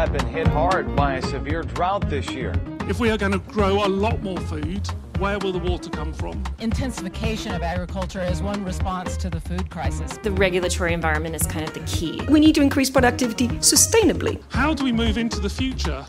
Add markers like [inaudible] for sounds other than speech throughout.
have been hit hard by a severe drought this year. If we are going to grow a lot more food, where will the water come from? Intensification of agriculture is one response to the food crisis. The regulatory environment is kind of the key. We need to increase productivity sustainably. How do we move into the future?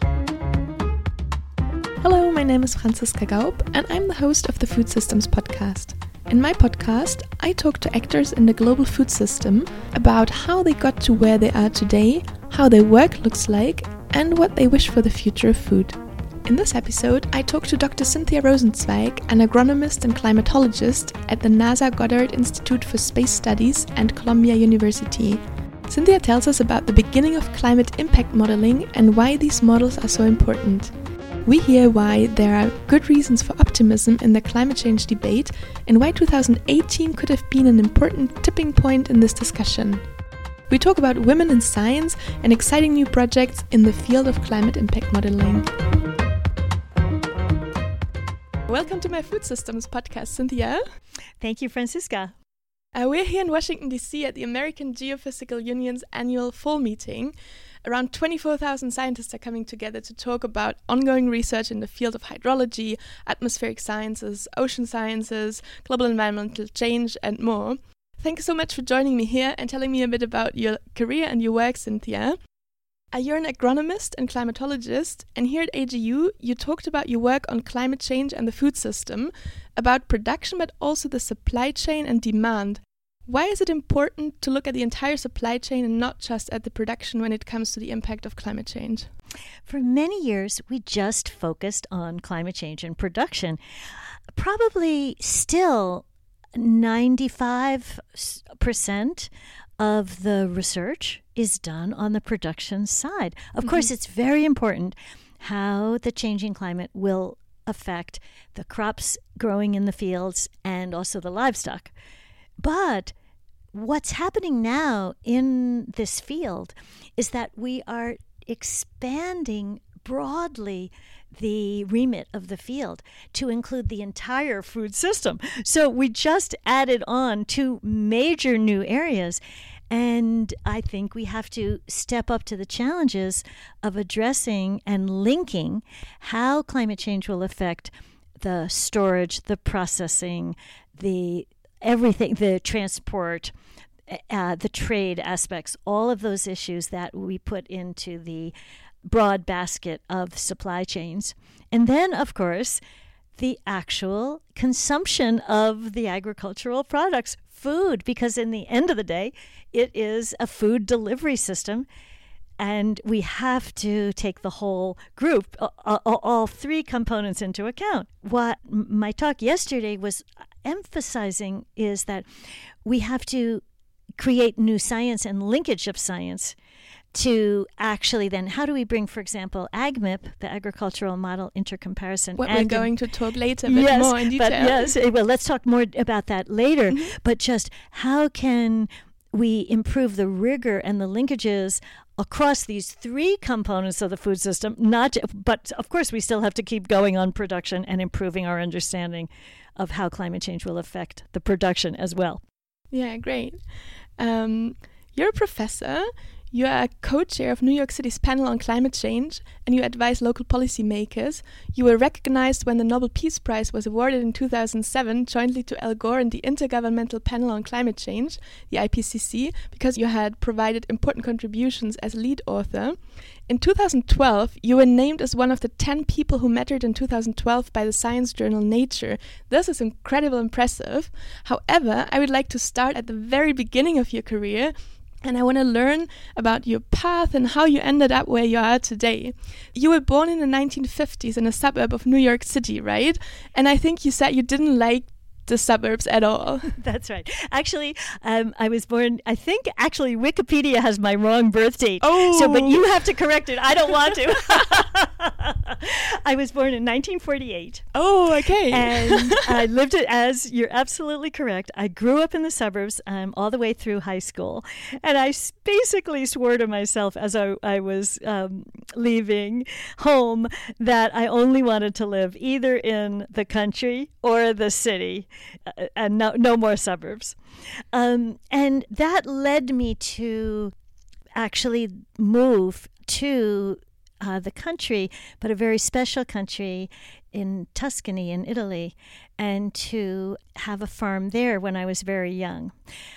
Hello, my name is Franziska Gaupp, and I'm the host of the Food Systems Podcast. In my podcast, I talk to actors in the global food system about how they got to where they are today, how their work looks like, and what they wish for the future of food. In this episode, I talk to Dr. Cynthia Rosenzweig, an agronomist and climatologist at the NASA Goddard Institute for Space Studies and Columbia University. Cynthia tells us about the beginning of climate impact modeling and why these models are so important. We hear why there are good reasons for optimism in the climate change debate and why 2018 could have been an important tipping point in this discussion. We talk about women in science and exciting new projects in the field of climate impact modeling. Welcome to my Food Systems podcast, Cynthia. Thank you, Franziska. Uh, we're here in Washington, D.C. at the American Geophysical Union's annual fall meeting. Around 24,000 scientists are coming together to talk about ongoing research in the field of hydrology, atmospheric sciences, ocean sciences, global environmental change, and more. Thank you so much for joining me here and telling me a bit about your career and your work, Cynthia. Uh, you're an agronomist and climatologist, and here at AGU, you talked about your work on climate change and the food system, about production, but also the supply chain and demand. Why is it important to look at the entire supply chain and not just at the production when it comes to the impact of climate change? For many years, we just focused on climate change and production. Probably still 95% of the research is done on the production side. Of mm-hmm. course, it's very important how the changing climate will affect the crops growing in the fields and also the livestock. But what's happening now in this field is that we are expanding broadly the remit of the field to include the entire food system. So we just added on two major new areas. And I think we have to step up to the challenges of addressing and linking how climate change will affect the storage, the processing, the everything the transport, uh, the trade aspects, all of those issues that we put into the broad basket of supply chains. And then, of course, the actual consumption of the agricultural products, food, because in the end of the day, it is a food delivery system. And we have to take the whole group, all, three components into account. What my talk yesterday was emphasizing is that we have to create new science and linkage of science to actually then how do we bring for example AgMIP the agricultural model intercomparison what we're going to talk later but yes, more in detail but yes eh, well let's talk more about that later mm-hmm. but just how can we improve the rigor and the linkages across these three components of the food system not but of course we still have to keep going on production and improving our understanding of how climate change will affect the production as well. Yeah, great. Um, you're a professor. You are a co chair of New York City's panel on climate change and you advise local policymakers. You were recognized when the Nobel Peace Prize was awarded in 2007 jointly to Al Gore and the Intergovernmental Panel on Climate Change, the IPCC, because you had provided important contributions as lead author. In 2012, you were named as one of the 10 people who mattered in 2012 by the science journal Nature. This is incredible impressive. However, I would like to start at the very beginning of your career and I want to learn about your path and how you ended up where you are today. You were born in the 1950s in a suburb of New York City, right? And I think you said you didn't like the suburbs at all. [laughs] That's right. Actually, um, I was born. I think actually Wikipedia has my wrong birth date. Oh, so but you have to correct it. I don't want to. [laughs] I was born in 1948. Oh, okay. And I [laughs] lived it as you're absolutely correct. I grew up in the suburbs um, all the way through high school, and I basically swore to myself as I, I was um, leaving home that I only wanted to live either in the country or the city. Uh, and no, no more suburbs. Um, and that led me to actually move to uh, the country, but a very special country in Tuscany in Italy and to have a farm there when I was very young.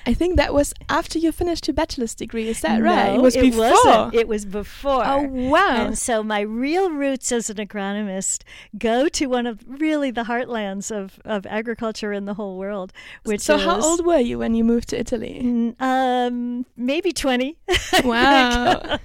I think that was after you finished your bachelor's degree. Is that no, right? It was it before. Wasn't. It was before. Oh wow! And so my real roots as an agronomist go to one of really the heartlands of, of agriculture in the whole world. Which so how old were you when you moved to Italy? Um, maybe twenty. [laughs] Wow!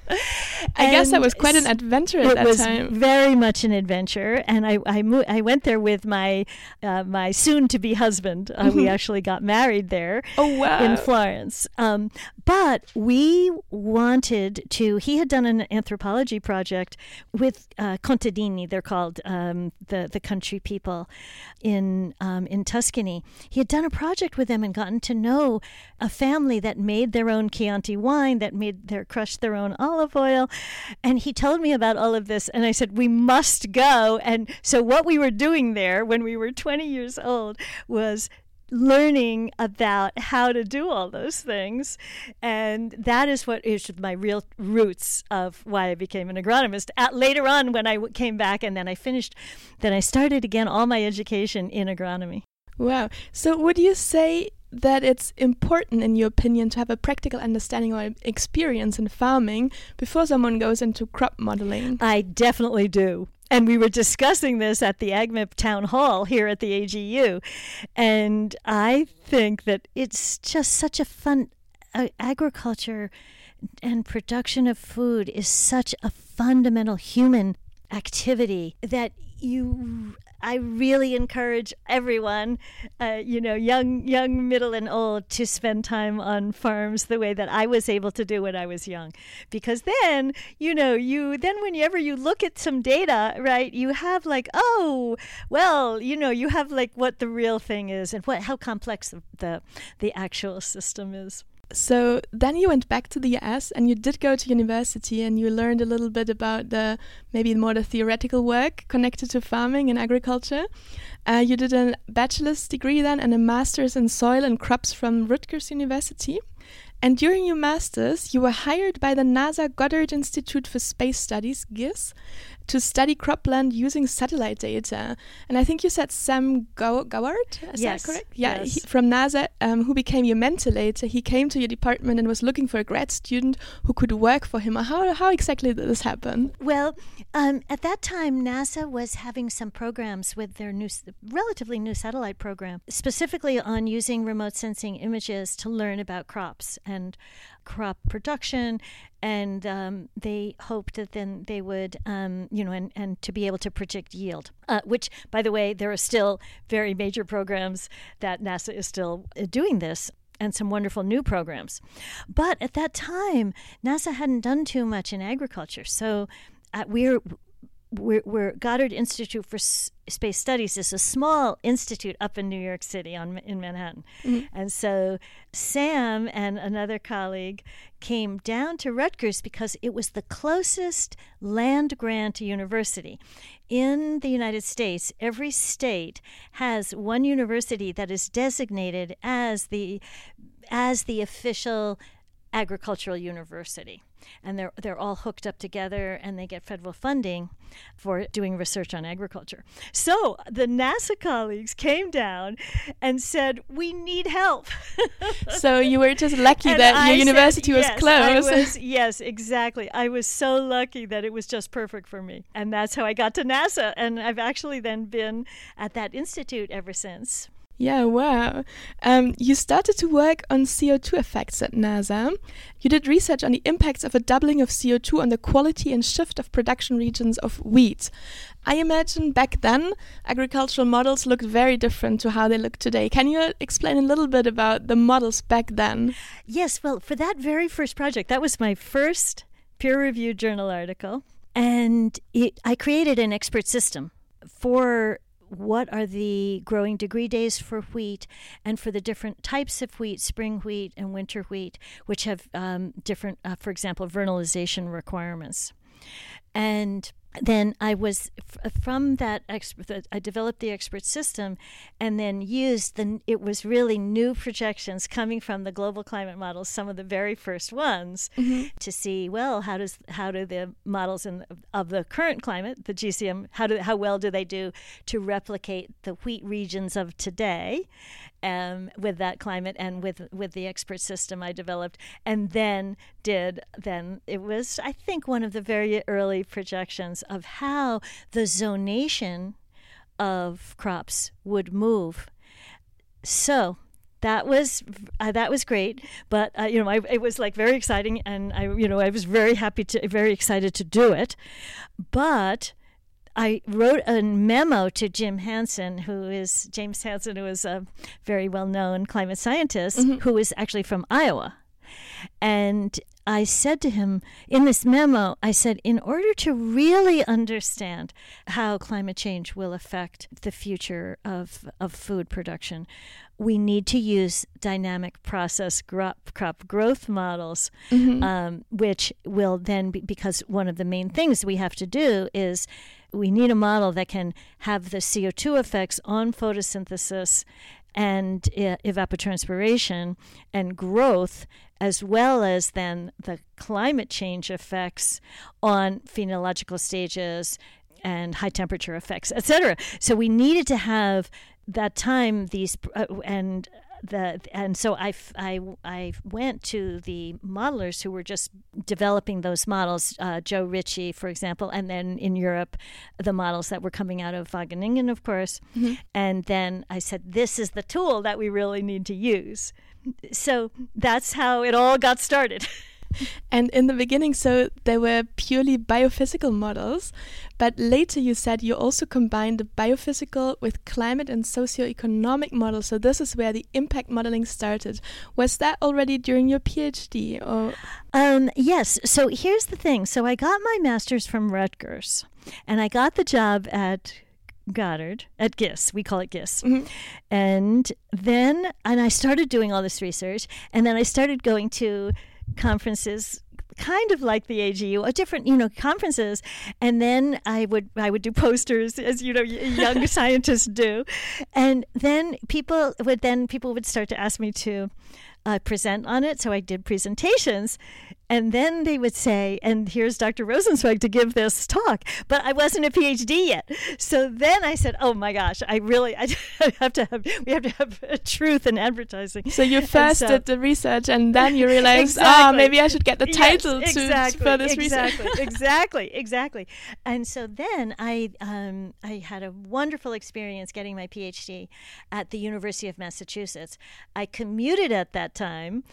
I guess that was quite an adventure at that time. it was very much an adventure, and I I, mo- I went there with my uh, my soon to be husband. Uh, we actually got married there. Oh wow! In Florence, um, but we wanted to. He had done an anthropology project with uh, contadini. They're called um, the the country people in um, in Tuscany. He had done a project with them and gotten to know a family that made their own Chianti wine, that made their crushed their own olive oil, and he told me about all of this. And I said we must go. And so what we were doing there when we were 20 years old was learning about how to do all those things. And that is what is my real roots of why I became an agronomist. At, later on, when I w- came back and then I finished, then I started again all my education in agronomy. Wow. So would you say that it's important, in your opinion, to have a practical understanding or experience in farming before someone goes into crop modeling? I definitely do. And we were discussing this at the AgMIP town hall here at the AGU. And I think that it's just such a fun uh, agriculture and production of food is such a fundamental human activity that you I really encourage everyone, uh, you know, young, young, middle, and old, to spend time on farms the way that I was able to do when I was young, because then, you know, you then whenever you look at some data, right, you have like, oh, well, you know, you have like what the real thing is and what how complex the the, the actual system is. So then you went back to the US and you did go to university and you learned a little bit about the maybe more the theoretical work connected to farming and agriculture. Uh, you did a bachelor's degree then and a master's in soil and crops from Rutgers University. And during your master's, you were hired by the NASA Goddard Institute for Space Studies, GISS, to study cropland using satellite data. And I think you said Sam Gow- Goward, is yes, that correct? Yeah, yes. he, from NASA, um, who became your mentor later. He came to your department and was looking for a grad student who could work for him. How, how exactly did this happen? Well, um, at that time, NASA was having some programs with their new, relatively new satellite program, specifically on using remote sensing images to learn about crops and crop production. And um, they hoped that then they would, um, you know, and, and to be able to predict yield, uh, which, by the way, there are still very major programs that NASA is still uh, doing this and some wonderful new programs. But at that time, NASA hadn't done too much in agriculture. So uh, we're we're, we're, Goddard Institute for S- Space Studies is a small institute up in New York City on in Manhattan, mm-hmm. and so Sam and another colleague came down to Rutgers because it was the closest land grant university in the United States. Every state has one university that is designated as the as the official agricultural university and they're they're all hooked up together and they get federal funding for doing research on agriculture. So the NASA colleagues came down and said, "We need help." [laughs] so you were just lucky that I your university said, was yes, close. Was, [laughs] yes, exactly. I was so lucky that it was just perfect for me, and that's how I got to NASA. And I've actually then been at that institute ever since. Yeah, wow. Um, you started to work on CO2 effects at NASA. You did research on the impacts of a doubling of CO2 on the quality and shift of production regions of wheat. I imagine back then agricultural models looked very different to how they look today. Can you explain a little bit about the models back then? Yes, well, for that very first project, that was my first peer reviewed journal article. And it, I created an expert system for what are the growing degree days for wheat and for the different types of wheat, spring wheat and winter wheat, which have um, different, uh, for example, vernalization requirements. And then I was f- from that expert. I developed the expert system, and then used the. It was really new projections coming from the global climate models, some of the very first ones, mm-hmm. to see well how does how do the models in of the current climate, the GCM, how do how well do they do to replicate the wheat regions of today, um, with that climate and with with the expert system I developed, and then did then it was I think one of the very early projections of how the zonation of crops would move. So that was uh, that was great but uh, you know I, it was like very exciting and i you know i was very happy to very excited to do it but I wrote a memo to Jim Hansen, who is James Hansen, who is a very well known climate scientist, mm-hmm. who is actually from Iowa. And I said to him in this memo, I said, in order to really understand how climate change will affect the future of, of food production, we need to use dynamic process crop, crop growth models, mm-hmm. um, which will then be, because one of the main things we have to do is we need a model that can have the CO2 effects on photosynthesis and evapotranspiration and growth, as well as then the climate change effects on phenological stages and high temperature effects, etc. So we needed to have that time these uh, and the and so I, I, I went to the modelers who were just developing those models, uh, Joe Ritchie, for example, and then in Europe, the models that were coming out of Wageningen, of course. Mm-hmm. And then I said, this is the tool that we really need to use. So that's how it all got started. [laughs] [laughs] and in the beginning, so they were purely biophysical models, but later you said you also combined the biophysical with climate and socioeconomic models. So this is where the impact modeling started. Was that already during your PhD? Or? Um, yes. So here's the thing. So I got my master's from Rutgers, and I got the job at Goddard at GISS. We call it GISS. Mm-hmm. And then, and I started doing all this research, and then I started going to conferences kind of like the AGU, a different, you know, conferences. And then I would I would do [laughs] posters, as you know, young [laughs] scientists do, and then people would then people would start to ask me to uh, present on it. So I did presentations, and then they would say, and here's Dr. Rosenzweig to give this talk. But I wasn't a PhD yet. So then I said, oh my gosh, I really, [laughs] I have to have, we have to have truth in advertising. So you first so, did the research and then you realized, ah, exactly. oh, maybe I should get the title yes, to, exactly, for this exactly, research. [laughs] exactly, exactly. And so then I, um, I had a wonderful experience getting my PhD at the University of Massachusetts. I commuted at that time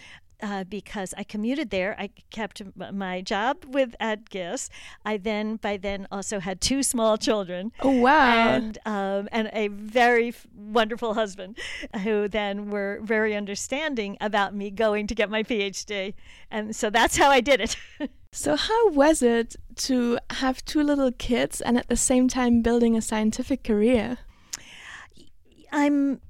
uh, because I commuted there. I kept my job with at GISS. I then by then also had two small children. Oh wow! And um, and a very f- wonderful husband, who then were very understanding about me going to get my PhD, and so that's how I did it. [laughs] so how was it to have two little kids and at the same time building a scientific career? I'm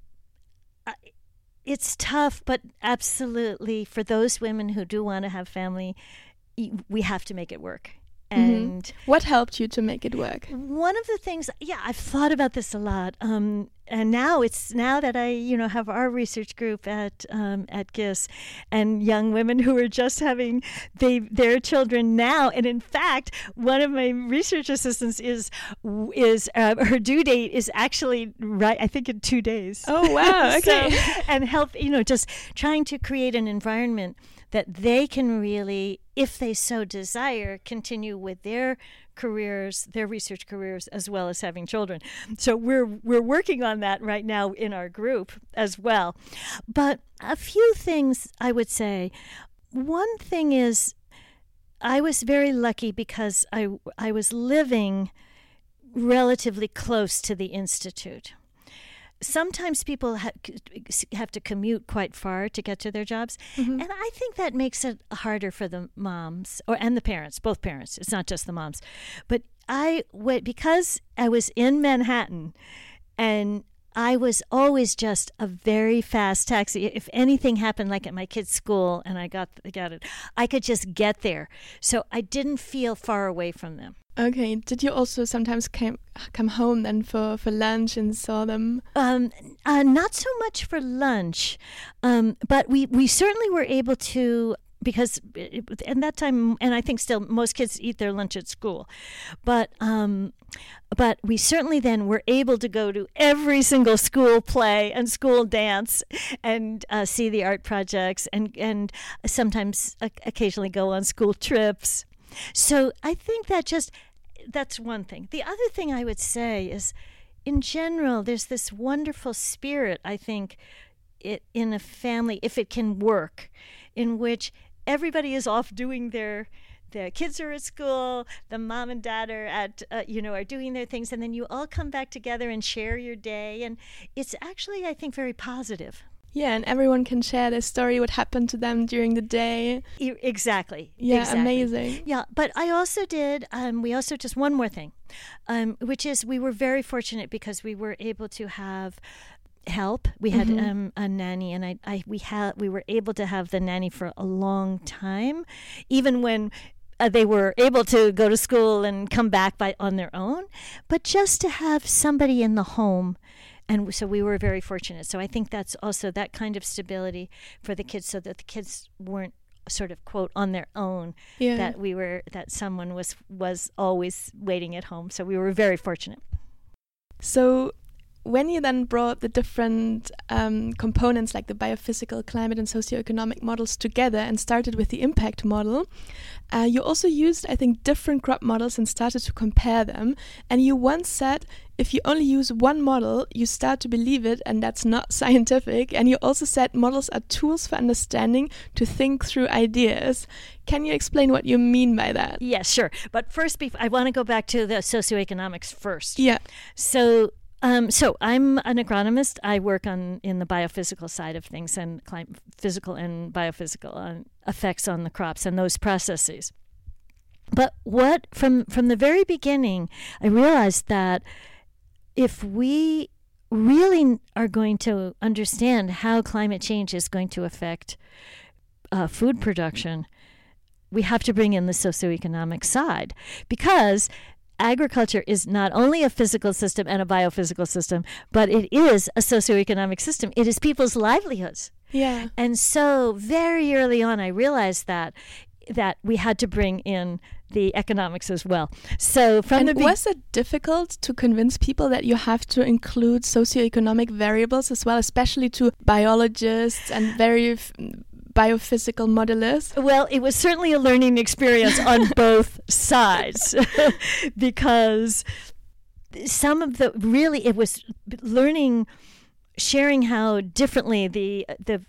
it's tough, but absolutely for those women who do want to have family, we have to make it work. Mm-hmm. And mm-hmm. what helped you to make it work? One of the things, yeah, I've thought about this a lot. Um, and now it's now that I, you know, have our research group at um, at GISS, and young women who are just having they, their children now. And in fact, one of my research assistants is is uh, her due date is actually right. I think in two days. Oh wow! [laughs] Okay. so, and help, you know, just trying to create an environment that they can really, if they so desire, continue with their careers, their research careers, as well as having children. So we're we're working on that right now in our group as well. But a few things I would say. One thing is I was very lucky because I I was living relatively close to the institute sometimes people ha- have to commute quite far to get to their jobs mm-hmm. and i think that makes it harder for the moms or and the parents both parents it's not just the moms but i went because i was in manhattan and I was always just a very fast taxi. If anything happened, like at my kid's school, and I got got it, I could just get there. So I didn't feel far away from them. Okay. Did you also sometimes came, come home then for, for lunch and saw them? Um, uh, not so much for lunch, um, but we, we certainly were able to because it, in that time, and I think still most kids eat their lunch at school, but um, but we certainly then were able to go to every single school play and school dance and uh, see the art projects and and sometimes uh, occasionally go on school trips. So I think that just that's one thing. The other thing I would say is, in general, there's this wonderful spirit. I think it in a family, if it can work, in which everybody is off doing their the kids are at school the mom and dad are at uh, you know are doing their things and then you all come back together and share your day and it's actually i think very positive yeah, and everyone can share their story, what happened to them during the day. Exactly. Yeah, exactly. amazing. Yeah, but I also did, um, we also, just one more thing, um, which is we were very fortunate because we were able to have help. We had Mhm. um, a nanny, and I, I we had we were able to have the nanny for a long time, even when uh, they were able to go to school and come back by on their own. But just to have somebody in the home. And so we were very fortunate. So I think that's also that kind of stability for the kids, so that the kids weren't sort of quote on their own. Yeah. That we were that someone was was always waiting at home. So we were very fortunate. So, when you then brought the different um, components like the biophysical, climate, and socioeconomic models together and started with the impact model, uh, you also used, I think, different crop models and started to compare them. And you once said if you only use one model, you start to believe it, and that's not [laughs] scientific. And you also said models are tools for understanding to think through ideas. Can you explain what you mean by that? Yes, sure. But first, I want to go back to the socioeconomics first. Yeah. So, um, so I'm an agronomist. I work on in the biophysical side of things and physical and biophysical uh, effects on the crops and those processes. But what from from the very beginning, I realized that if we really are going to understand how climate change is going to affect uh, food production, we have to bring in the socioeconomic side because agriculture is not only a physical system and a biophysical system, but it is a socioeconomic system. It is people's livelihoods. Yeah. And so very early on I realized that that we had to bring in the economics as well. So from and the was it difficult to convince people that you have to include socioeconomic variables as well, especially to biologists and very biophysical modelists? Well, it was certainly a learning experience on [laughs] both sides [laughs] because some of the really it was learning sharing how differently the the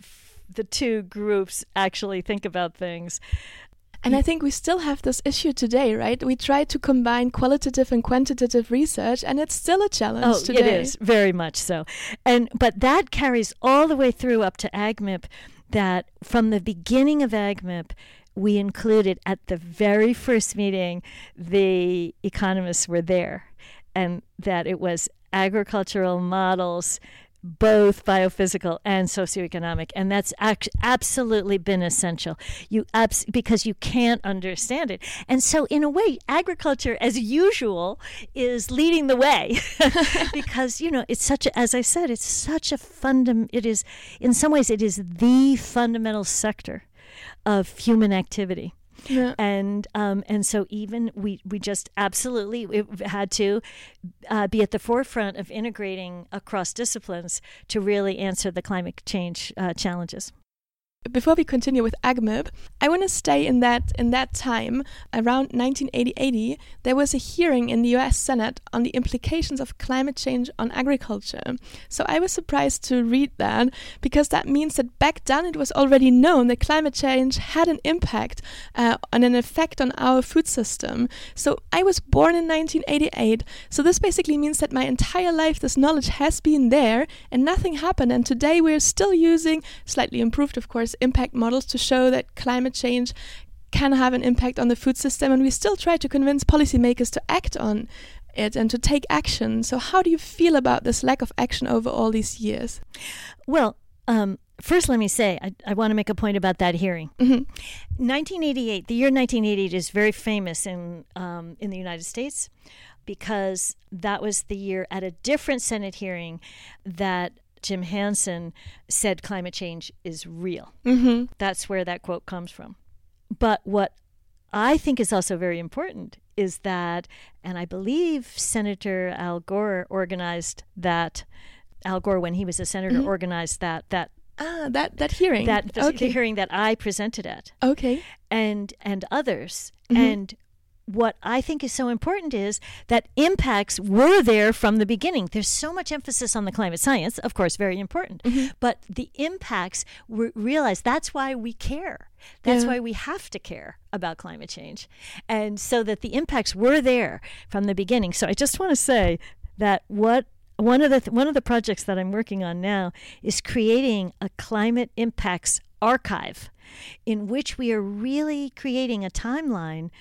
the two groups actually think about things. And I think we still have this issue today, right? We try to combine qualitative and quantitative research, and it's still a challenge Oh, today. it is very much so, and but that carries all the way through up to AgMIP. That from the beginning of AgMIP, we included at the very first meeting, the economists were there, and that it was agricultural models both biophysical and socioeconomic and that's absolutely been essential. You abs- because you can't understand it. And so in a way agriculture as usual is leading the way. [laughs] Because you know it's such a, as i said it's such a fundam it is in some ways it is the fundamental sector of human activity Yeah. and um, and so even we we just absolutely had to uh, be at the forefront of integrating across disciplines to really answer the climate change uh, challenges. Before we continue with AgMIP, I want to stay in that in that time around 1980. There was a hearing in the U.S. Senate on the implications of climate change on agriculture. So I was surprised to read that because that means that back then it was already known that climate change had an impact uh, and an effect on our food system. So I was born in 1988. So this basically means that my entire life this knowledge has been there and nothing happened. And today we're still using slightly improved, of course impact models to show that climate change can have an impact on the food system, and we still try to convince policymakers to act on it and to take action. So, how do you feel about this lack of action over all these years? Well, um, first, let me say, I, I want to make a point about that hearing. 1988, the year 1988 is very famous in, um, in the United States because that was the year at a different Senate hearing that Jim Hansen said climate change is real. Mm-hmm. That's where that quote comes from. But what I think is also very important is that, and I believe Senator Al Gore organized that. Al Gore, when he was a senator, organized that that Ah, that that hearing. that the hearing that I presented at, Okay. and and others, Mhm. and what I think is so important is that impacts were there from the beginning. There's so much emphasis on the climate science, of course, very important, Mm-hmm. but the impacts were realized. That's why we care. That's Yeah. why we have to care about climate change. And so that the impacts were there from the beginning. So I just want to say that what one of the th- one of the projects that I'm working on now is creating a climate impacts archive in which we are really creating a timeline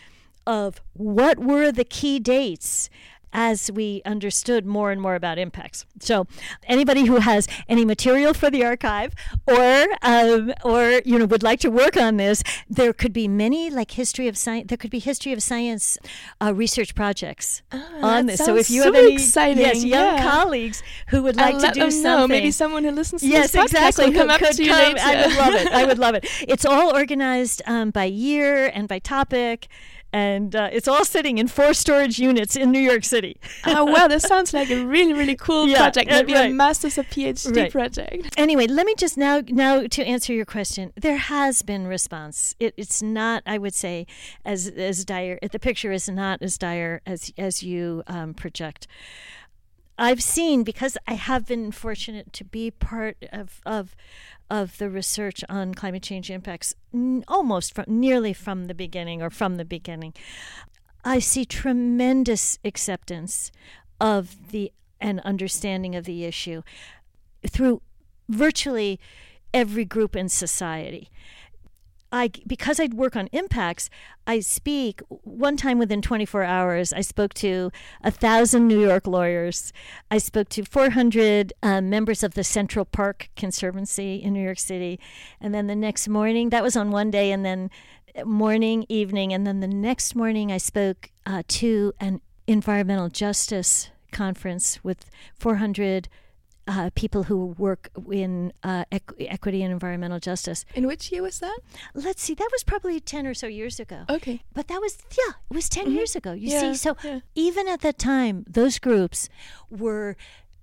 of what were the key dates as we understood more and more about impacts. So, anybody who has any material for the archive, or um, or you know would like to work on this, there could be many like history of science. There could be history of science uh, research projects on Ah, this. So, if you have any exciting, yes young yeah. colleagues who would I'll like let to do something, know. Maybe someone who listens to yes, this podcast exactly. will come up to you come- later. I would love it. I would love it. [laughs] It's all organized um, by year and by topic, and uh, it's all sitting in four storage units in New York City. [laughs] oh well, this sounds like a really really cool Yeah, project. Maybe right. a master's or PhD Right. project. [laughs] anyway, let me just now now to answer your question. There has been response. It, it's not, I would say, as as dire. The picture is not as dire as as you um, project. I've seen because I have been fortunate to be part of of of the research on climate change impacts n- almost from nearly from the beginning or from the beginning. I see tremendous acceptance of the and understanding of the issue through virtually every group in society. I because I work on impacts, I speak one time within 24 hours. I spoke to a thousand New York lawyers. I spoke to 400 uh, members of the Central Park Conservancy in New York City, and then the next morning, that was on one day, and then morning, evening, and then the next morning, I spoke uh, to an environmental justice conference with 400 uh, people who work in uh, equ- equity and environmental justice. In which year was that? Let's see, that was probably 10 or so years ago. Okay. But that was, yeah, it was 10 years ago. You Yeah, see, so yeah. even at that time, those groups were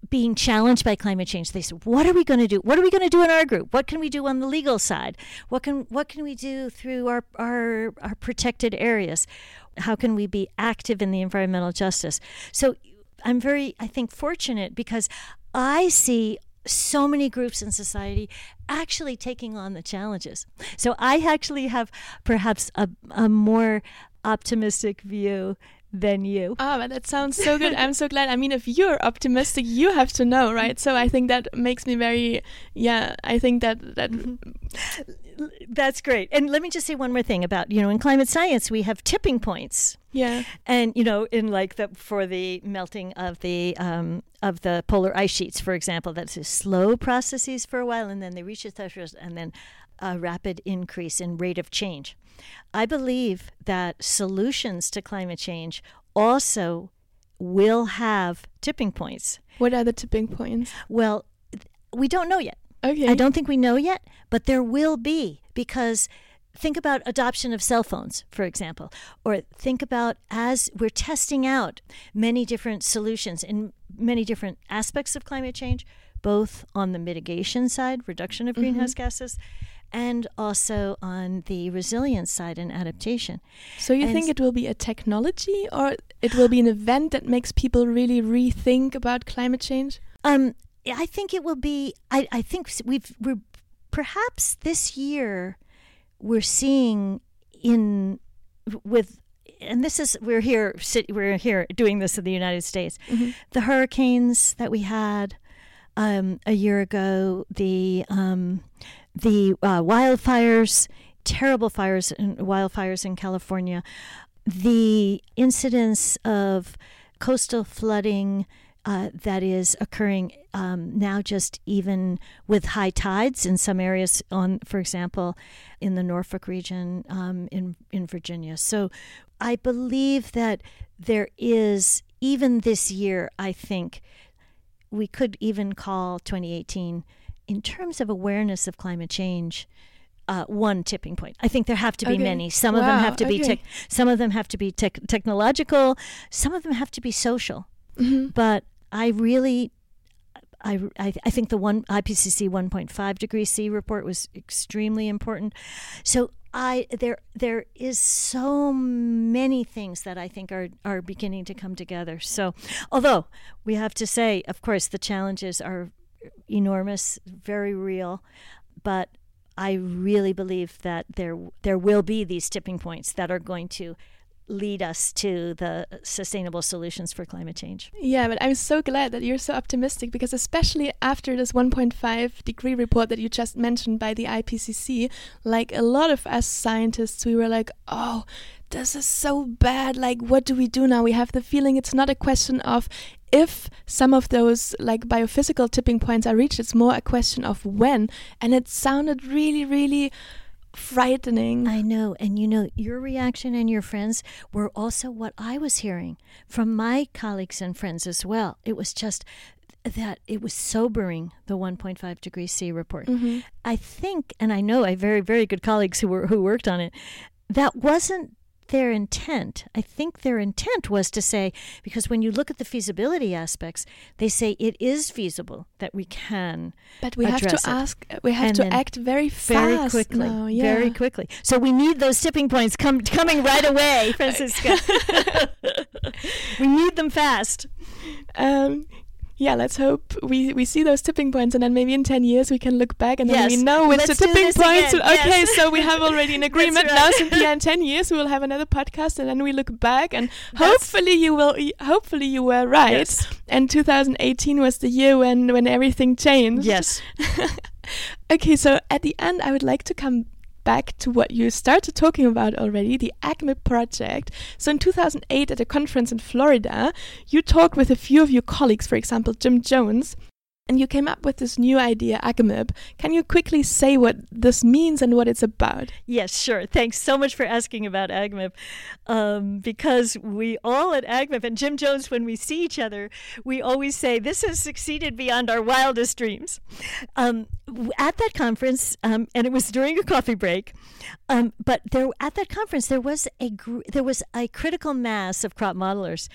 being challenged by climate change. They said, "What are we going to do? What are we going to do in our group? What can we do on the legal side? What can what can we do through our our, our protected areas? How can we be active in the environmental justice?" So I'm very, I think, fortunate because I see so many groups in society actually taking on the challenges. So I actually have perhaps a, a more optimistic view than you. Ah, but that sounds so good. [laughs] I'm so glad. I mean, if you're optimistic, you have to know, right? So I think that makes me very, yeah. I think that that [laughs] That's great. And let me just say one more thing about, you know, in climate science, we have tipping points. yeah. And you know, in like the for the melting of the um, of the polar ice sheets, for example, that's a slow processes for a while, and then they reach a threshold, and then a rapid increase in rate of change. I believe that solutions to climate change also will have tipping points. What are the tipping points? Well, we don't know yet. Okay. I don't think we know yet, but there will be because think about adoption of cell phones, for example, or think about as we're testing out many different solutions in many different aspects of climate change, both on the mitigation side, reduction of mm-hmm. greenhouse gases, and also on the resilience side and adaptation. So you And think it will be a technology, or it will be an event that makes people really rethink about climate change? Um, I think it will be. I, I think we've we're perhaps this year we're seeing in with and this is we're here sit, we're here doing this in the United States. The hurricanes that we had um, a year ago, the um, the uh, wildfires, terrible fires and wildfires in California, the incidence of coastal flooding uh, that is occurring um, now, just even with high tides in some areas, on for example, in the Norfolk region um, in in Virginia. So, I believe that there is even this year. I think we could even call 2018 in terms of awareness of climate change. Uh, one tipping point. I think there have to be Okay. many. Some of them have to be okay. tech, some of them have to be tech technological. Some of them have to be social. Mm-hmm. But I really, I, I, I think the one IPCC 1.5 degree C report was extremely important. So I there there is so many things that I think are are beginning to come together. So although we have to say, of course, the challenges are enormous, very real, but I really believe that there there will be these tipping points that are going to lead us to the sustainable solutions for climate change. Yeah, but I'm so glad that you're so optimistic because, especially after this 1.5 degree report that you just mentioned by the IPCC, like a lot of us scientists, we were like, oh, this is so bad. Like, what do we do now? We have the feeling it's not a question of if some of those like biophysical tipping points are reached, it's more a question of when. And it sounded really, really frightening. I know. And you know, your reaction and your friends were also what I was hearing from my colleagues and friends as well. It was just that it was sobering, the 1.5 degree C report. Mm-hmm. I think, and I know I have very, very good colleagues who were who worked on it, that wasn't their intent. I think their intent was to say, because when you look at the feasibility aspects, they say it is feasible that we can But we have to it. ask, we have And to act very very fast quickly, now, yeah. very quickly. So we need those tipping points come coming right away, [laughs] Franziska. [laughs] we need them fast. um, yeah, let's hope we, we see those tipping points, and then maybe in 10 years we can look back and then we know it's Let's the tipping points. again, Okay, yes. so we have already an [laughs] agreement That's now. right. [laughs] Cynthia, in 10 years we will have another podcast, and then we look back, and hopefully you will. Hopefully you were right. Yes. And 2018 was the year when when everything changed. Yes. [laughs] Okay, so at the end, I would like to come back to what you started talking about already the AgMIP project. So, in 2008, at a conference in Florida, you talked with a few of your colleagues, for example, Jim Jones, and you came up with this new idea, AgMIP. Can you quickly say what this means and what it's about? Yes, sure. Thanks so much for asking about AgMIP. Um, because we all at AgMIP and Jim Jones, when we see each other, we always say, This has succeeded beyond our wildest dreams. Um, at that conference, um, and it was during a coffee break, um, but there at that conference there was a gr- there was a critical mass of crop modelers.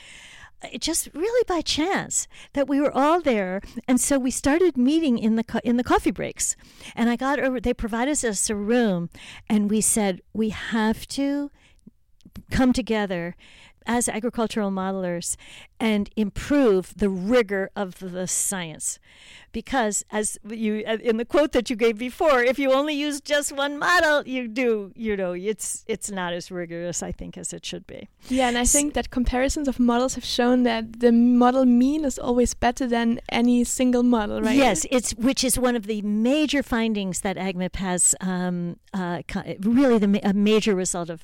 Uh, just really by chance that we were all there. And so we started meeting in the co- in the coffee breaks. And i got over they provided us a room. And we said we have to come together as agricultural modelers and improve the rigor of the science because as you uh, in the quote that you gave before if you only use just one model you do you know it's it's not as rigorous i think as it should be Yeah, and I think that comparisons of models have shown that the model mean is always better than any single model, right? Yes, it's which is one of the major findings that AgMIP has. Um, uh, really, the a major result of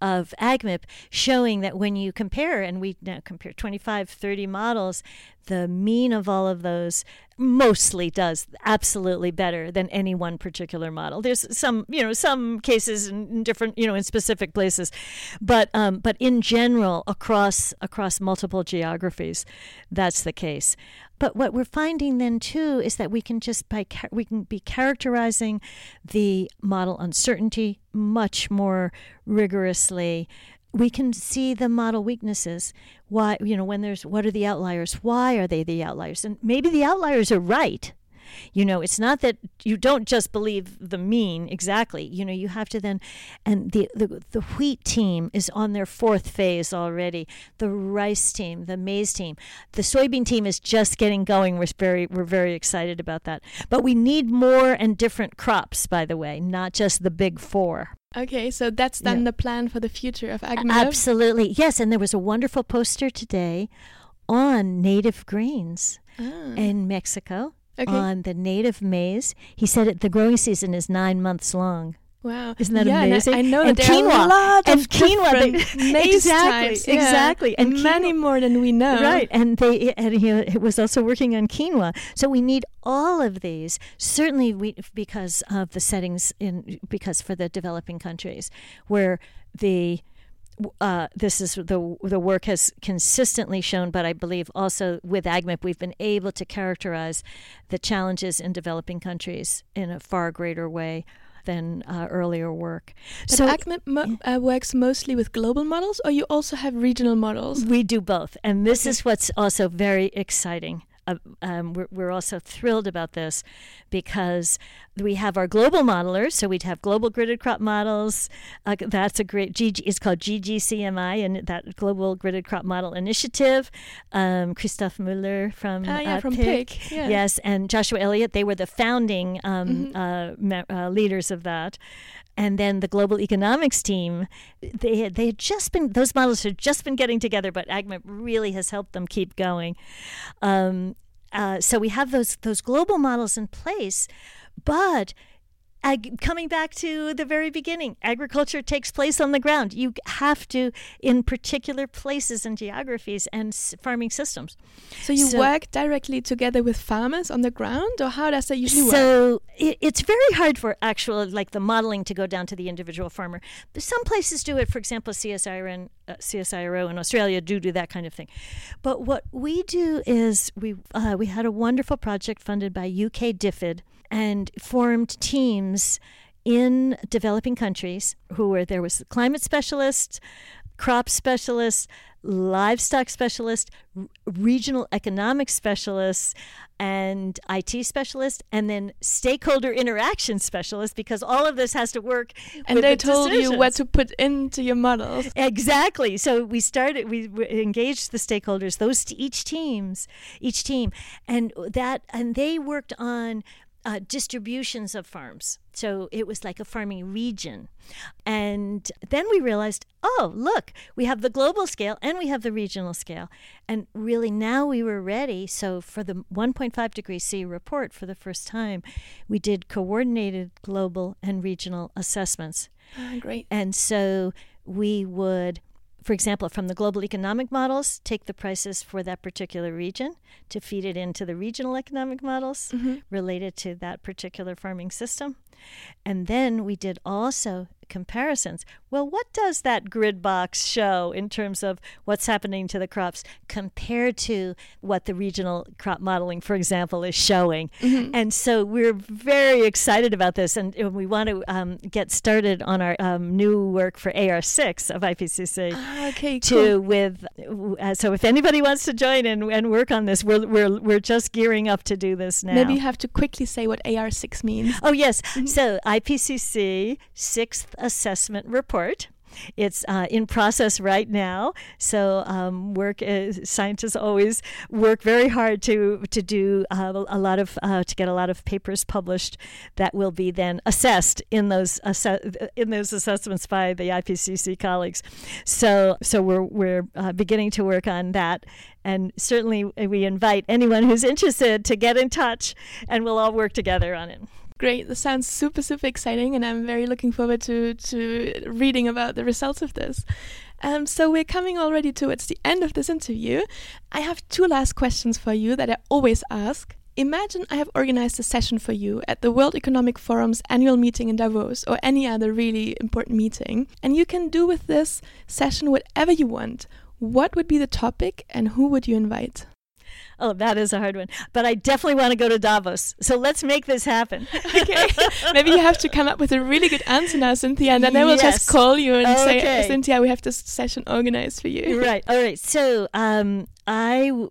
of AgMIP showing that when you compare, and we now compare 25, 30 models, the mean of all of those mostly does absolutely better than any one particular model. There's some, you know, some cases in, in different, you know, in specific places, but um, but in general, across across multiple geographies, that's the case. But what we're finding then too is that we can just by we can be characterizing the model uncertainty much more rigorously. We can see the model weaknesses. Why you know when there's what are the outliers? Why are they the outliers? And maybe the outliers are right. You know, it's not that you don't just believe the mean exactly. You know, you have to then, and the, the the wheat team is on their fourth phase already. The rice team, the maize team, the soybean team is just getting going. We're very we're very excited about that. But we need more and different crops, by the way, not just the big four. Okay, so that's then Yeah. the plan for the future of AgMIP. Absolutely, yes. And there was a wonderful poster today on native grains Ah, in Mexico. okay. On the native maize, he said it, the growing season is nine months long. Wow. Isn't that yeah, and I- amazing? I know And that there quinoa. are a lot And of quinoa, they- [laughs] Exactly, types. yeah. exactly. And many quinoa- more than we know. Right, and they and he was also working on quinoa. So we need all of these. Certainly, we because of the settings in because for the developing countries where the uh, this is the the work has consistently shown, but I believe also with AgMIP we've been able to characterize the challenges in developing countries in a far greater way than uh, earlier work. But so AgMIP mo- uh, works mostly with global models, or you also have regional models. We do both, and this is what's also very exciting. Uh, um, we're, we're also thrilled about this because we have our global modelers. So we'd have global gridded crop models. Uh, that's a great GG. It's called GGCMI, and that Global Gridded Crop Model Initiative. Um, Christoph Müller from Ah, yeah, uh, from PIC. PIC, yeah. Yes, and Joshua Elliott. They were the founding um, Mm-hmm. uh, me- uh, leaders of that and then the global economics team they they had just been those models had just been getting together but AgMIP really has helped them keep going. Um, uh, so we have those those global models in place but ag- coming back to the very beginning agriculture takes place on the ground you have to in particular places and geographies and s- farming systems So you So- work directly together with farmers on the ground, or how does that usually work? so it, it's very hard for actual like the modeling to go down to the individual farmer. But some places do it. For example, CSIRO in, uh, CSIRO in Australia do do that kind of thing. But what we do is we uh, we had a wonderful project funded by UK DFID and formed teams in developing countries who were there was climate specialists crop specialists, livestock specialists, r- regional economic specialists, and IT specialists, and then stakeholder interaction specialists, because all of this has to work. and they the told you what to put into your models. Exactly. So we started. We w- engaged the stakeholders. Those t- each teams, each team, and that, and they worked on uh, distributions of farms. So it was like a farming region, and then we realized, oh, look, we have the global scale and we have the regional scale, and really now we were ready. So for the 1.5 degree C report, for the first time, we did coordinated global and regional assessments. Ah, great. And so we would, for example, from the global economic models, take the prices for that particular region to feed it into the regional economic models mm-hmm. related to that particular farming system. And then we did also comparisons. Well, what does that grid box show in terms of what's happening to the crops compared to what the regional crop modeling, for example, is showing? And so we're very excited about this, and we want to um, get started on our um, new work for AR6 of IPCC. Ah, okay, To cool. with uh, so if anybody wants to join and, and work on this, we're, we're we're just gearing up to do this now. Maybe you have to quickly say what AR6 means. Oh, yes. So, IPCC Sixth Assessment Report. It's uh, in process right now. So, um, work uh, scientists always work very hard to to do uh, a lot of uh, to get a lot of papers published that will be then assessed in those in those assessments by the IPCC colleagues. So, so we're we're uh, beginning to work on that, and certainly we invite anyone who's interested to get in touch, and we'll all work together on it. Great. That sounds super, super exciting, and I'm very looking forward to, to reading about the results of this. Um, so we're coming already towards the end of this interview. I have two last questions for you that I always ask. Imagine I have organized a session for you at the World Economic Forum's annual meeting in Davos or any other really important meeting, and you can do with this session whatever you want. What would be the topic and who would you invite? Oh, that is a hard one. But I definitely want to go to Davos. So let's make this happen. [laughs] okay. Maybe you have to come up with a really good answer now, Cynthia, and then I will Yes. just call you and say, Cynthia, we have this session organized for you. right. All right. So, um, I w-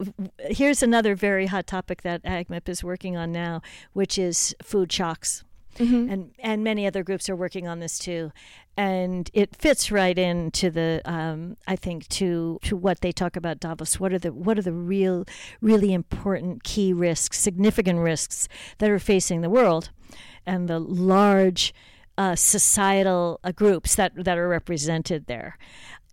here's another very hot topic that AgMIP is working on now, which is food shocks. Mhm. and and many other groups are working on this too, and it fits right into the um, I think to to what they talk about Davos. What are the what are the real really important key risks, significant risks that are facing the world, and the large uh, societal uh, groups that that are represented there,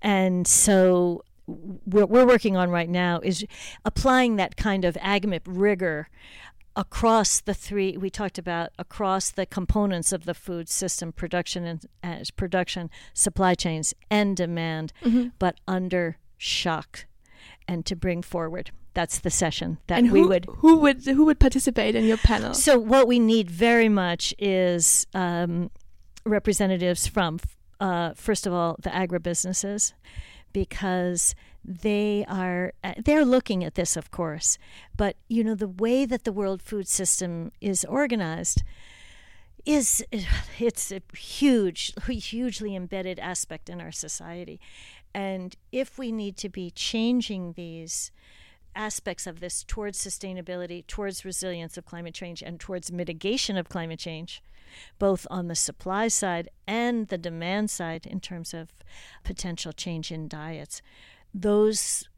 and so what we're working on right now is applying that kind of AgMIP rigor across the three we talked about across the components of the food system production and uh, production supply chains and demand Mm-hmm. but under shock and to bring forward that's the session that and we who, would who would who would participate in your panel? so what we need very much is um, representatives from, uh, first of all, the agribusinesses, because they are uh, they're looking at this, of course, but you know the way that the world food system is organized is [sighs] it's a huge, hugely embedded aspect in our society, and if we need to be changing these aspects of this towards sustainability, towards resilience of climate change, and towards mitigation of climate change, both on the supply side and the demand side in terms of potential change in diets. Those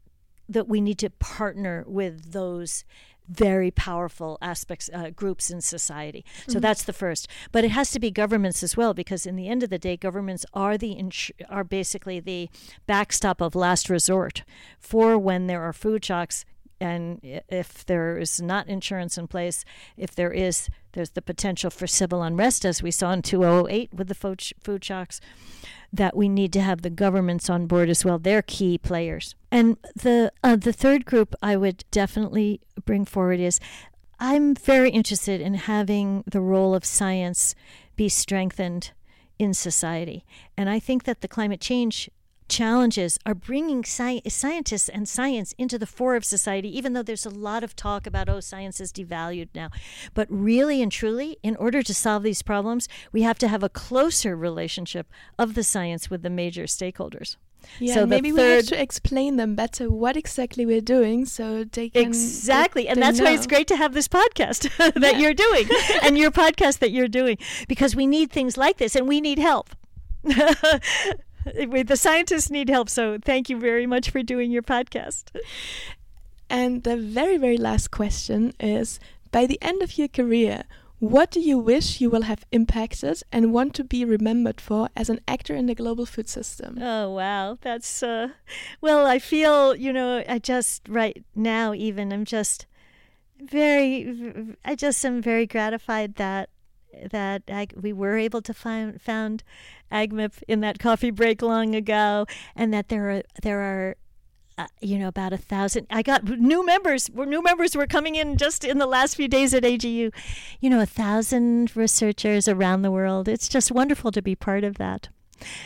that we need to partner with those very powerful aspects uh, groups in society. So that's the first. But it has to be governments as well because in the end of the day governments are the ins- are basically the backstop of last resort for when there are food shocks and if there is not insurance in place if there is there's the potential for civil unrest as we saw in 2008 with the food, sh- food shocks that we need to have the governments on board as well. They're key players. And the uh, the third group I would definitely bring forward is I'm very interested in having the role of science be strengthened in society. And I think that the climate change challenges are bringing sci- scientists and science into the fore of society, even though there's a lot of talk about, oh, science is devalued now. But really and truly, in order to solve these problems, we have to have a closer relationship of the science with the major stakeholders. Yeah, so maybe we have to explain them better what exactly we're doing, so they can Exactly. they- and they that's why it's great to have this podcast [laughs] that you're doing [laughs] and your podcast that you're doing because we need things like this and we need help. [laughs] [laughs] The scientists need help. So thank you very much for doing your podcast. And the very, very last question is by the end of your career, what do you wish you will have impacted and want to be remembered for as an actor in the global food system? Oh wow, that's uh well, I feel, you know, I just right now even I'm just very I just am very gratified that that Ag- we were able to find found AgMIP in that coffee break long ago and that there are there are uh, you know about a thousand i got new members new members were coming in just in the last few days at AGU you know a thousand researchers around the world. It's just wonderful to be part of that.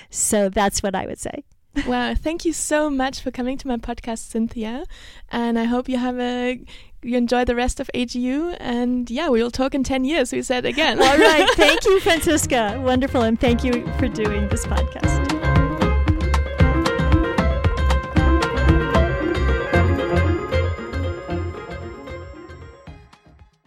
So that's what i would say. Well, thank you so much for coming to my podcast, Cynthia. And I hope you have a you enjoy the rest of AGU. And yeah, we will talk in ten years. We said again. all right [laughs] thank you Franziska wonderful and thank you for doing this podcast